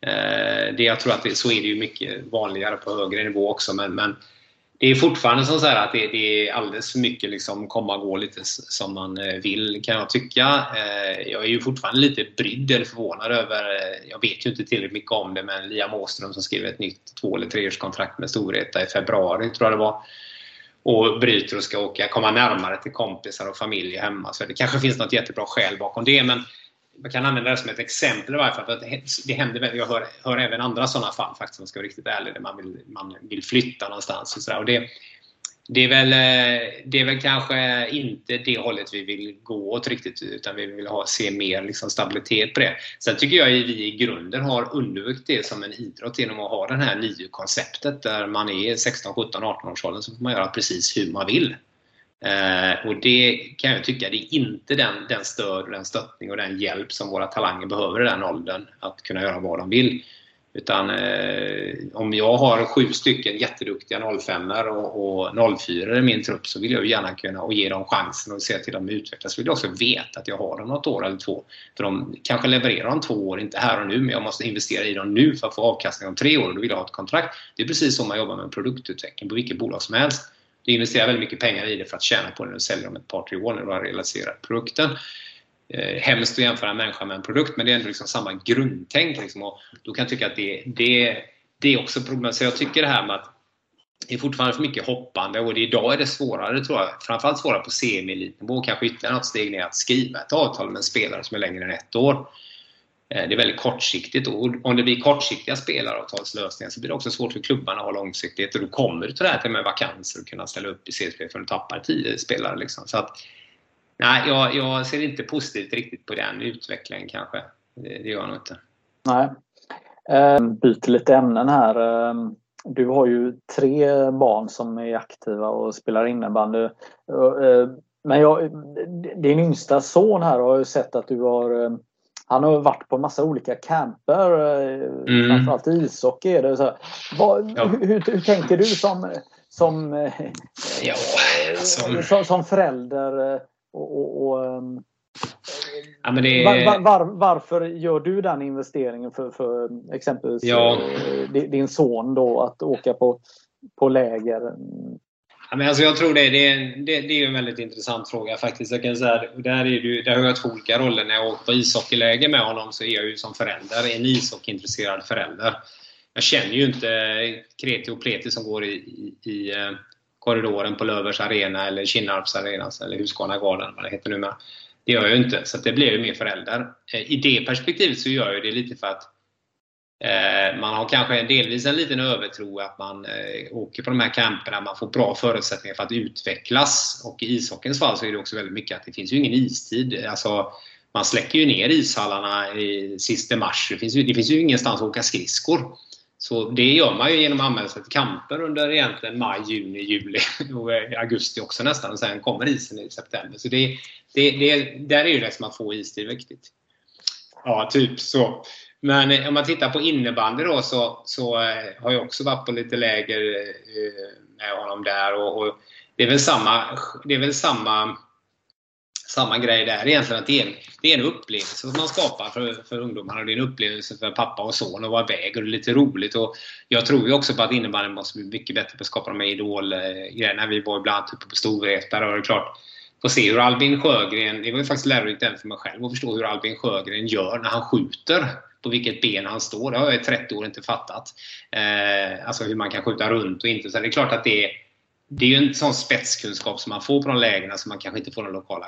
Eh, det, jag tror att det, så är det ju mycket vanligare på högre nivå också men, men det är fortfarande så att det, det, är alldeles för mycket liksom komma och gå lite som man eh, vill kan jag tycka. Eh, jag är ju fortfarande lite brydd eller förvånad över, eh, jag vet ju inte tillräckligt mycket om det, men Liam Åström som skriver ett nytt två eller treårskontrakt med Storvreta i februari tror jag det var. Och bryter och ska åka, komma närmare till kompisar och familj hemma. Så det kanske finns något jättebra skäl bakom det, men man kan använda det som ett exempel i varje fall. För att det händer, jag hör, hör även andra sådana fall faktiskt, om jag ska vara riktigt ärlig, där man vill, man vill flytta någonstans. Och så och det, det, är väl, eh, det är väl kanske inte det hållet vi vill gå åt riktigt, utan vi vill ha, se mer liksom stabilitet på det. Sen tycker jag att vi i grunden har underbyggt det som en idrott genom att ha det här NIU-konceptet där man är 16, 17, 18 års åldern så får man göra precis hur man vill. Eh, och det kan jag tycka, det är inte den, den stöd, den stöttning och den hjälp som våra talanger behöver i den åldern att kunna göra vad de vill. Utan eh, om jag har sju stycken jätteduktiga 05 och, och 04 i min trupp så vill jag gärna kunna och ge dem chansen och se till att de utvecklas. Så vill jag också veta att jag har dem något år eller två. För de kanske levererar om två år, inte här och nu, men jag måste investera i dem nu för att få avkastning om tre år och då vill jag ha ett kontrakt. Det är precis så man jobbar med produktutveckling på vilket bolag som helst. Du investerar väldigt mycket pengar i det för att tjäna på det när du säljer om ett par, tre år när du har realiserat produkten eh, hemskt att jämföra en människa med en produkt men det är ändå liksom samma grundtänk. Liksom, och då kan jag tycka att det, det, det är också problematiskt. Så jag tycker det här med att det är fortfarande för mycket hoppande och det, idag är det svårare tror jag. Framförallt svårare på semi-elitnivå kanske ytterligare något steg ner att skriva ett avtal med en spelare som är längre än ett år. Eh, det är väldigt kortsiktigt och om det blir kortsiktiga spelaravtalslösningar så blir det också svårt för klubbarna att ha långsiktighet och då kommer du till det här till med vakanser och kunna ställa upp i CSP för att du tappar tio spelare. Liksom. Så att, Nej, jag, jag, ser inte positivt riktigt på den utvecklingen kanske. Det, det gör jag nog inte. Nej. Ehm, byter lite ämnen här. Ehm, du har ju tre barn som är aktiva och spelar innebandy. Men jag, din yngsta son här har ju sett att du har ehm, han har varit på massa olika camper. Eh, mm. Framförallt ishockey är det. Så, vad, ja. hur, hur, tänker du som, som, ja, som... som, som förälder? Och, och, och ehm, ja, det... var, var, varför gör du den investeringen för, för exempelvis ja. Eh, din son då att åka på, på läger? Ja, men alltså jag tror det, det, är, det, det är en väldigt intressant fråga faktiskt. Jag kan säga, där, är du, där har jag två olika roller. När jag åker på ishockeyläger med honom så är jag ju som förälder en ishockeyintresserad förälder. Jag känner ju inte Kreti och Pleti som går i, i, i eh, korridoren på Lövers arena eller Kinnarps arena eller Husqvarna Garden, vad det heter nu med. Det gör jag ju inte, så det blir ju mer förälder. Eh, I det perspektivet så gör jag det lite för att Eh, man har kanske delvis en liten övertro att man eh, åker på de här camperna, man får bra förutsättningar för att utvecklas. Och i ishockeyns fall så är det också väldigt mycket att det finns ju ingen istid. Alltså, man släcker ju ner ishallarna i sista mars. Det finns ju, det finns ju ingenstans att åka skridskor. Så det gör man ju genom att anmäla sig till kamper under egentligen maj, juni, juli [laughs] och eh, augusti också nästan. Och sen kommer isen i september. Så det, det, det, där är ju det som att få istid viktigt. Ja, typ så. Men eh, om man tittar på innebandy då så, så eh, har jag också varit på lite läger eh, med honom där. Och, och det är väl samma, det är väl samma samma grej där egentligen. Att det, är en, det är en upplevelse som man skapar för, för ungdomarna. Det är en upplevelse för pappa och son att vara iväg och det är lite roligt. Och jag tror ju också på att innebandyn måste bli mycket bättre på att skapa de här idolgrejerna. Vi var ibland uppe på Storvreta och det är klart få se hur Albin Sjögren, det var ju faktiskt lärorikt även för mig själv att förstå hur Albin Sjögren gör när han skjuter. På vilket ben han står. Det har jag i 30 år inte fattat. Eh, alltså hur man kan skjuta runt och inte. Så det är klart att det är det är ju en sån spetskunskap som man får på de lägena som man kanske inte får de lokala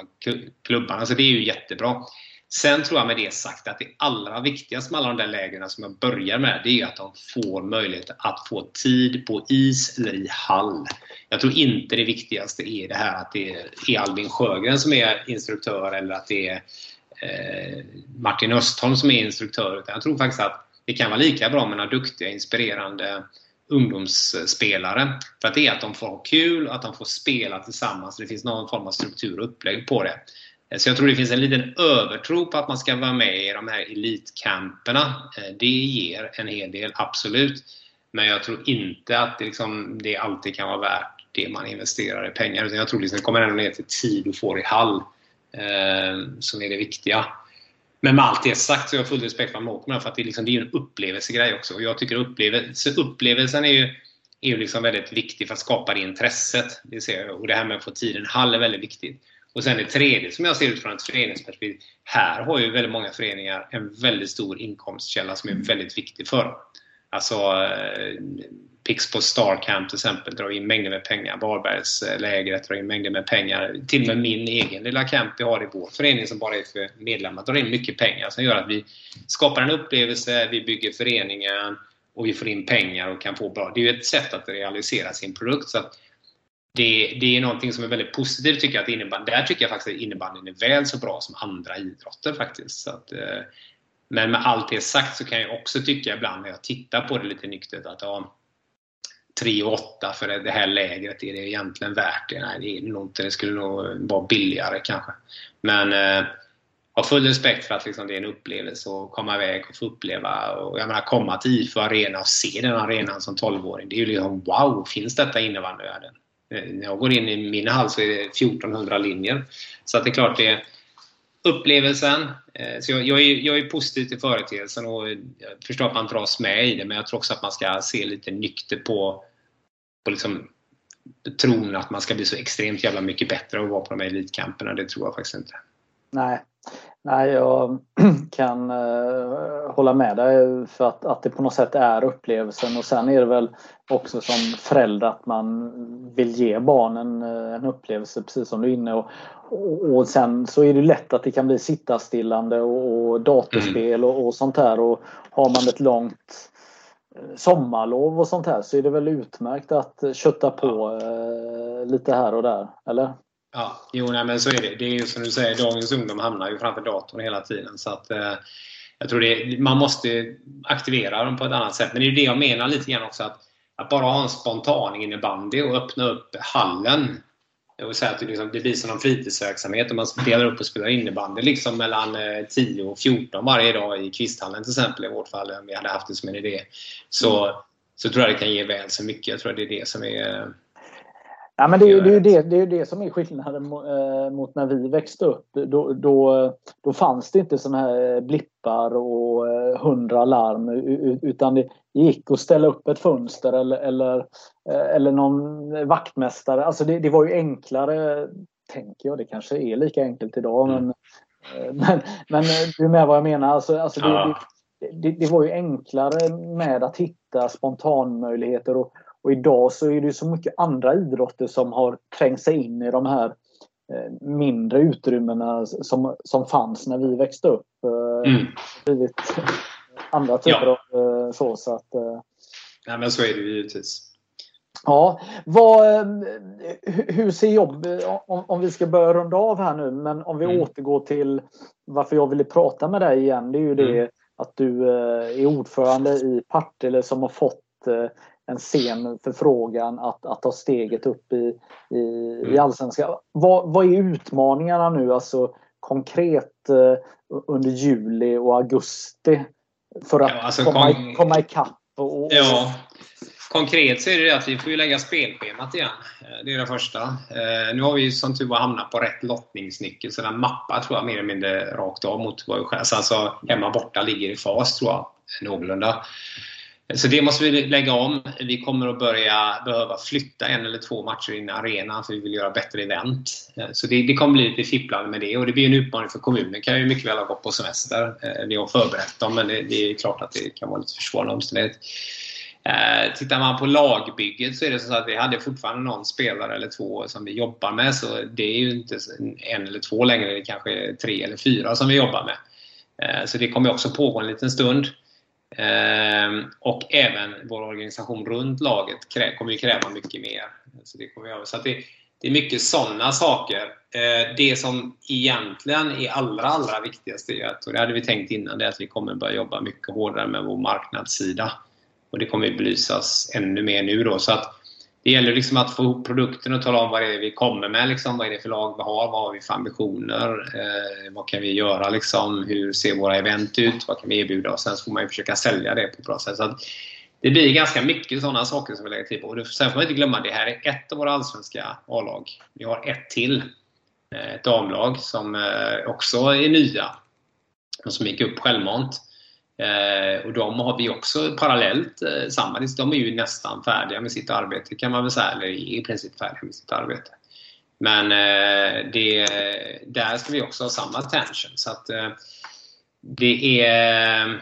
klubbarna. Så det är ju jättebra. Sen tror jag med det sagt att det allra viktigaste med alla de där lägren som jag börjar med, det är att de får möjlighet att få tid på is eller i hall. Jag tror inte det viktigaste är det här att det är Albin Sjögren som är instruktör eller att det är eh, Eh, Martin Östholm som är instruktör. Utan jag tror faktiskt att det kan vara lika bra med några duktiga, inspirerande ungdomsspelare. För att det är att de får ha kul, att de får spela tillsammans. Det finns någon form av struktur och upplägg på det. Eh, så jag tror det finns en liten övertro på att man ska vara med i de här elitkamperna. Eh, det ger en hel del, absolut. Men jag tror inte att det, liksom, det alltid kan vara värt det man investerar i pengar. jag tror liksom det kommer ändå ner till tid du får i hall som är det viktiga. Men med allt det sagt så har jag full respekt för att man åker med för att det är, liksom, det är en upplevelsegrej också. Och jag tycker upplevelse, upplevelsen är ju, är ju liksom väldigt viktig för att skapa det intresset. Det ser jag. Och det här med att få tiden hall är väldigt viktigt. Och sen det tredje som jag ser utifrån ett föreningsperspektiv. Här har ju väldigt många föreningar en väldigt stor inkomstkälla som är väldigt viktig för dem. Alltså eh, Pixbo Starcamp till exempel drar in mängder med pengar. Varbergslägret drar in mängder med pengar. Till och med min egen lilla camp vi har i vår förening som bara är för medlemmar drar in mycket pengar som gör att vi skapar en upplevelse, vi bygger föreningen och vi får in pengar och kan få bra... Det är ju ett sätt att realisera sin produkt. Så det, det, är någonting som är väldigt positivt tycker jag. Att innebandy, där tycker jag faktiskt att innebandyn är väl så bra som andra idrotter faktiskt. Så att, eh, men med allt det sagt så kan jag också tycka ibland när jag tittar på det lite nyktert att ja, 3 8 för det här lägret, är det egentligen värt det? Nej, det är det nog inte. Det skulle nog vara billigare kanske. Men eh, ha full respekt för att liksom, det är en upplevelse att komma iväg och få uppleva. Och jag menar, komma till IFU Arena och se den arenan som 12-åring. Det är ju liksom wow, finns detta i innebandyvärlden? Eh, när jag går in i min hall så är det 1400 linjer. Så att det är klart, det är upplevelsen. Eh, så jag, jag, är, jag är positiv till företeelsen och jag förstår att man dras med i det men jag tror också att man ska se lite nykter på, på liksom tron att man ska bli så extremt jävla mycket bättre och vara på de här elitkamperna. Det tror jag faktiskt inte. Nej, Nej jag [clears throat] kan uh, hålla med dig för att, att det på något sätt är upplevelsen. Och sen är det väl också som förälder att man vill ge barnen uh, en upplevelse precis som du är inne och, och, och, sen så är det lätt att det kan bli sittastillande och, och datorspel och, och sånt här. Och har man ett långt uh, sommarlov och sånt här så är det väl utmärkt att kötta på lite här och där, eller? Ja, jo, nej, men så är det. Det är ju som du säger, dagens ungdom hamnar ju framför datorn hela tiden. Så att, eh, jag tror det, man måste aktivera dem på ett annat sätt. Men det är det jag menar lite grann också. Att, att bara ha en spontan innebandy och öppna upp hallen. Och säga att det, liksom, det blir som en fritidsverksamhet och man delar upp och spelar innebandy liksom mellan eh, 10 och 14 varje dag i Kvisthallen till exempel i vårt fall. Om vi hade haft det som en idé. Så, mm. så tror jag det kan ge väl så mycket. Jag tror det är det som är Ja, men det, är, det, är det, det är det som är skillnaden eh, mot när vi växte upp. Då, då, då fanns det inte såna här blippar och eh, hundra larm utan det gick att ställa upp ett fönster eller, eller, eh, eller någon vaktmästare. Alltså det, det var ju enklare, tänker jag. Det kanske är lika enkelt idag. Mm. Men, men, men du är med vad jag menar. Alltså, alltså det, det, det, var ju enklare med att hitta spontanmöjligheter och, och idag så är det så mycket andra idrotter som har trängt sig in i de här eh, mindre utrymmena som, som fanns när vi växte upp. Eh, mm. Blivit andra typer ja. av eh, så. så att, ja, men så är det givetvis. Ja, vad, hur ser jobb, om, om vi ska börja runda av här nu, men om vi mm. återgår till varför jag ville prata med dig igen. Det är ju det mm. att du är ordförande i Partille som har fått en sen förfrågan att, att ta steget upp i, i, i mm. allsvenskan. Vad, vad är utmaningarna nu alltså konkret eh, under juli och augusti för att ja, alltså komma, kom... komma ikapp? Och, och... Ja, konkret så är det, det att vi får ju lägga spelschemat igen. Eh, det är det första. Eh, nu har vi som tur var hamnat på rätt lottningsnyckel så den mappar tror jag mer eller mindre rakt av mot vad vi själv. Alltså hemma borta ligger i fas tror jag någorlunda. Så det måste vi lägga om. Vi kommer att börja behöva flytta en eller två matcher in i arenan för vi vill göra bättre event. Så det, det kommer bli lite fipplande med det och det blir en utmaning för kommunen. kan ju mycket väl ha gått på semester. Eh, vi har förberett dem men det, det är klart att det kan vara lite försvårande omständighet. Eh, tittar man på lagbygget så är det så att vi hade fortfarande någon spelare eller två som vi jobbar med. Så det är ju inte en eller två längre, det kanske är tre eller fyra som vi jobbar med. Eh, så det kommer också pågå en liten stund. Ehm, och även vår organisation runt laget kommer ju kräva mycket mer. Så det, kommer göra. Så det, det är mycket sådana saker. Ehm, det som egentligen är allra, allra viktigast är att, och det hade vi tänkt innan, det är att vi kommer börja jobba mycket hårdare med vår marknadssida. Och det kommer belysas ännu mer nu då. Så att det gäller liksom att få ihop produkten och tala om vad det är vi kommer med. Liksom. Vad är det för lag vi har? Vad har vi för ambitioner? Eh, vad kan vi göra? Liksom? Hur ser våra event ut? Vad kan vi erbjuda? Och sen så får man försöka sälja det på ett bra sätt. Så det blir ganska mycket sådana saker som vi lägger till på. Och sen får man inte glömma att det här är ett av våra allsvenska A-lag. Vi har ett till. Eh, ett damlag som eh, också är nya. Och som gick upp självmant. Eh, och de har vi också parallellt eh, samma. De är ju nästan färdiga med sitt arbete kan man väl säga, eller i princip färdiga med sitt arbete. Men eh, det, där ska vi också ha samma attention. Så att eh, det är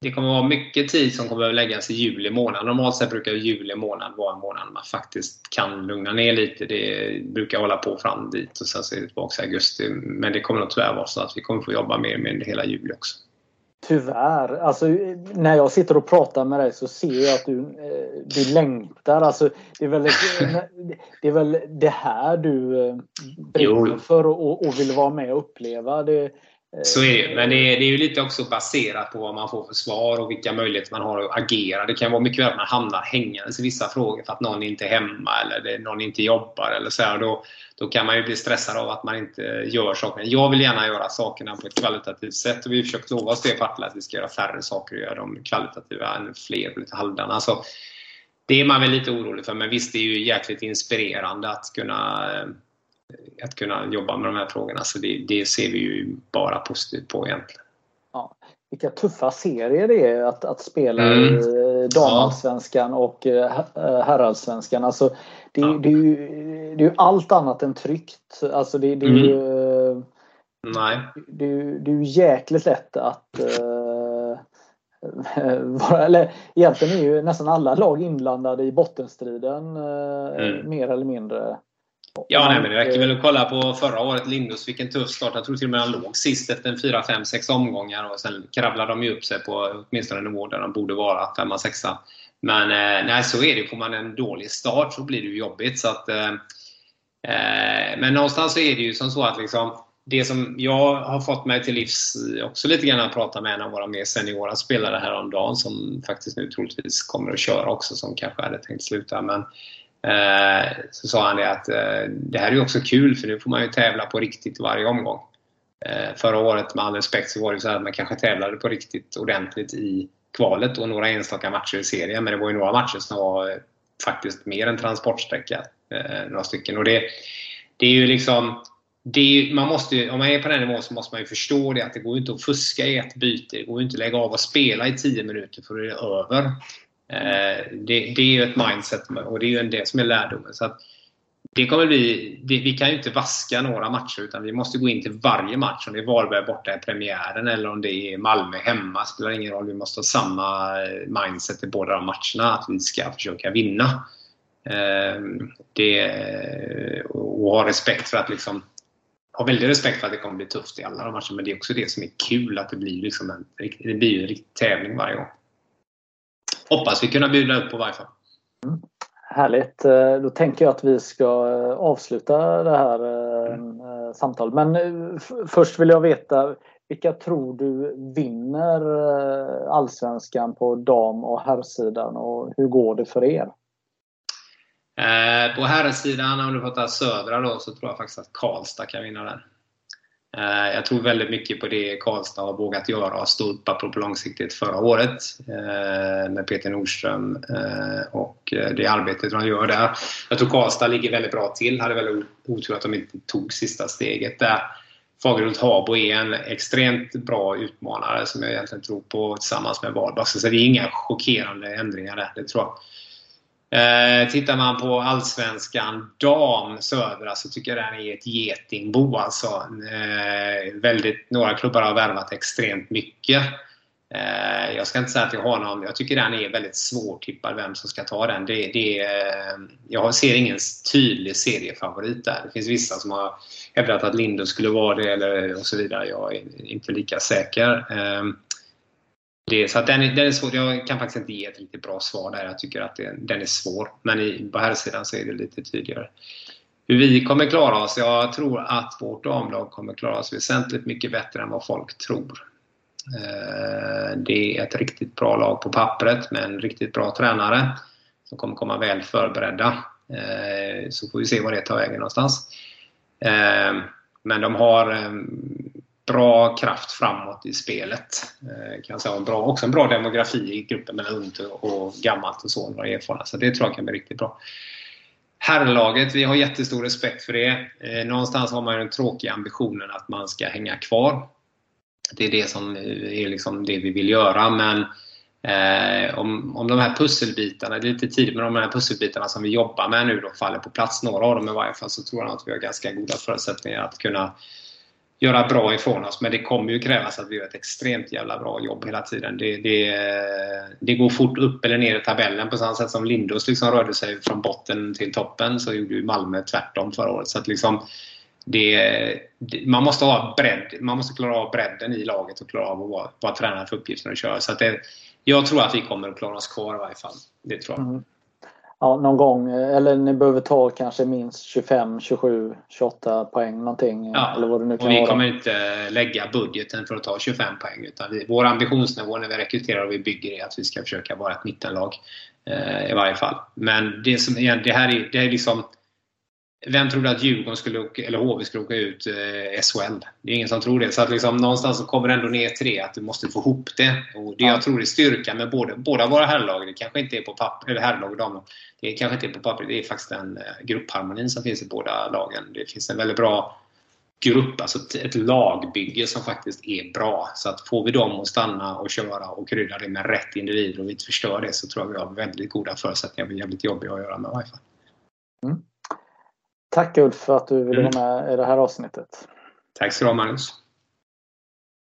det kommer vara mycket tid som kommer att läggas i juli månad. Normalt sett brukar juli månad vara en månad man faktiskt kan lugna ner lite. Det brukar hålla på fram dit och sen så är det tillbaka i augusti. Men det kommer nog tyvärr vara så att vi kommer få jobba mer med hela juli också. Tyvärr. Alltså, när jag sitter och pratar med dig så ser jag att du, eh, du längtar. Alltså, det, är väl, det är väl det här du eh, brinner för och, och, vill vara med och uppleva. Det, Eh, så är det Men det är, det är ju lite också baserat på vad man får för svar och vilka möjligheter man har att agera. Det kan vara mycket väl att man hamnar hängandes i vissa frågor för att någon inte är hemma eller någon inte jobbar. Eller så här. Då, då kan man ju bli stressad av att man inte gör sakerna. Jag vill gärna göra sakerna på ett kvalitativt sätt och vi har försökt lova oss det på Atle att vi ska göra färre saker och göra dem kvalitativa än fler på lite halvdana. Alltså, det är man väl lite orolig för men visst det är ju jäkligt inspirerande att kunna eh, att kunna jobba med de här frågorna. Så det, det ser vi ju bara positivt på egentligen. Ja. Vilka tuffa serier det är att, att spela mm. i damallsvenskan ja. och eh, herrallsvenskan. Alltså, det, ja. det, är ju, det är ju allt annat än tryggt. Alltså det, det är ju, mm. Nej. Det, det är ju jäkligt lätt att [laughs] eller egentligen är ju nästan alla lag inblandade i bottenstriden mm. mer eller mindre. Ja, nej, men det räcker väl att kolla på förra året. Lindus fick en tuff start. Jag tror till och med han låg sist efter 4, 5, 6 omgångar. Och sen kravlade de ju upp sig på åtminstone en nivå där de borde vara, 5, 6. Men eh, nej, så är det. Får man en dålig start så blir det ju jobbigt. Så att, eh, eh, men någonstans så är det ju som så att liksom, det som jag har fått mig till livs också lite grann att prata med en av våra mer seniora spelare häromdagen som faktiskt nu troligtvis kommer att köra också som kanske hade tänkt sluta. Men Eh, Eh, så sa han det att eh, det här är ju också kul för nu får man ju tävla på riktigt varje omgång. Eh, förra året med all respekt så var det så att man kanske tävlade på riktigt ordentligt i kvalet och några enstaka matcher i serien men det var ju några matcher som var faktiskt mer än transportsträcka. Några stycken. Och det, det är ju liksom är, man måste, om man är på den nivån så måste man ju förstå det att det går inte att fuska i ett byte. Det går inte att lägga av och spela i 10 minuter för det är över. Eh, det, det, är ju ett mindset och det är ju det som är lärdomen. Så att det kommer bli, det, vi kan ju inte vaska några matcher utan vi måste gå in till varje match. Om det är Varberg borta i premiären eller om det är Malmö hemma spelar ingen roll. Vi måste ha samma eh, mindset i båda de matcherna. Att vi ska försöka vinna. Eh, det, och ha respekt för att liksom ha väldigt respekt för att det kommer bli tufft i alla de matcherna. Men det är också det som är kul att det blir, liksom en, det blir en riktig tävling varje gång hoppas vi kunna bjuda upp på varje fall. Mm. Härligt. Eh, då tänker jag att vi ska eh, avsluta det här mm. samtalet. Men först vill jag veta vilka tror du vinner Allsvenskan på dam och herrsidan och hur går det för er? På herrsidan, om du pratar södra då, så tror jag faktiskt att Karlstad kan vinna den. Eh, jag tror väldigt mycket på det Karlstad har vågat göra och stå upp på långsiktigt förra året eh, med Peter Nordström eh, och det arbetet de gör där. Jag tror Karlstad ligger väldigt bra till. Hade väl otur att de inte tog sista steget där. Fagerhult Habo är en extremt bra utmanare som jag egentligen tror på tillsammans med Varberg. Så det är inga chockerande ändringar där, det tror jag. Eh, tittar man på Allsvenskan dam södra så tycker jag den är ett getingbo. Alltså, eh, väldigt, några klubbar har värvat extremt mycket. Eh, jag ska inte säga att jag har någon. Jag tycker den är väldigt svårtippad vem som ska ta den. Det, det, eh, jag ser ingen tydlig seriefavorit där. Det finns vissa som har hävdat att Lindus skulle vara det eller, och så vidare. Jag är inte lika säker. Eh, det, så att den, den är svår. Jag kan faktiskt inte ge ett riktigt bra svar där. Jag tycker att det, den är svår. Men i, på här sidan så är det lite tydligare. Hur vi kommer klara oss? Jag tror att vårt damlag kommer klara oss väsentligt mycket bättre än vad folk tror. Eh, det är ett riktigt bra lag på pappret med en riktigt bra tränare som kommer komma väl förberedda. Eh, så får vi se var det tar vägen någonstans. Eh, men de har bra kraft framåt i spelet. Eh, kan säga. Bra, också en bra demografi i gruppen mellan ungt och gammalt och så, några erfarna. Så det tror jag kan bli riktigt bra. Herrlaget, vi har jättestor respekt för det. Eh, någonstans har man den tråkiga ambitionen att man ska hänga kvar. Det är det som eh, är liksom det vi vill göra men eh, om, om de här pusselbitarna, det är lite tidigt, men om de här pusselbitarna som vi jobbar med nu då faller på plats, några av dem i varje fall, så tror jag att vi har ganska goda förutsättningar att kunna göra bra ifrån oss. Men det kommer ju krävas att vi gör ett extremt jävla bra jobb hela tiden. Det, det, det går fort upp eller ner i tabellen på samma sätt som Lindos liksom rörde sig från botten till toppen så gjorde ju Malmö tvärtom förra året. Så att liksom, det, man måste ha bredd, man måste klara av bredden i laget och klara av att vara, vara tränare för uppgiften att köra. Så att det, jag tror att vi kommer att klara oss kvar i varje fall. Det tror jag. Mm ja, någon gång, eller ni behöver ta kanske minst 25, 27, 28 poäng någonting. Ja, eller vad det nu kan och vi vara. kommer inte lägga budgeten för att ta 25 poäng. Utan vi, vår ambitionsnivå när vi rekryterar och vi bygger är att vi ska försöka vara ett mittenlag. Eh, I varje fall. Men det, som, det här är, det är liksom vem trodde att Djurgården skulle eller HV skulle åka ut eh, SHL? Det är ingen som tror det. Så att liksom, någonstans så kommer det ändå ner det, att du måste få ihop det. Och det Ja. jag tror är styrkan med både, båda våra herrlag, det kanske inte är på papper, eller herrlag och damlag, det kanske inte är på papper, det är faktiskt en eh, gruppharmonin som finns i båda lagen. Det finns en väldigt bra grupp, alltså ett, lagbygge som faktiskt är bra. Så att får vi dem att stanna och köra och krydda det med rätt individer och vi inte förstör det så tror jag vi har väldigt goda förutsättningar. Blir jävligt jobbiga att göra med i varje fall. Tack Ulf för att du ville Mm. vara med i det här avsnittet. Tack så du ha Magnus.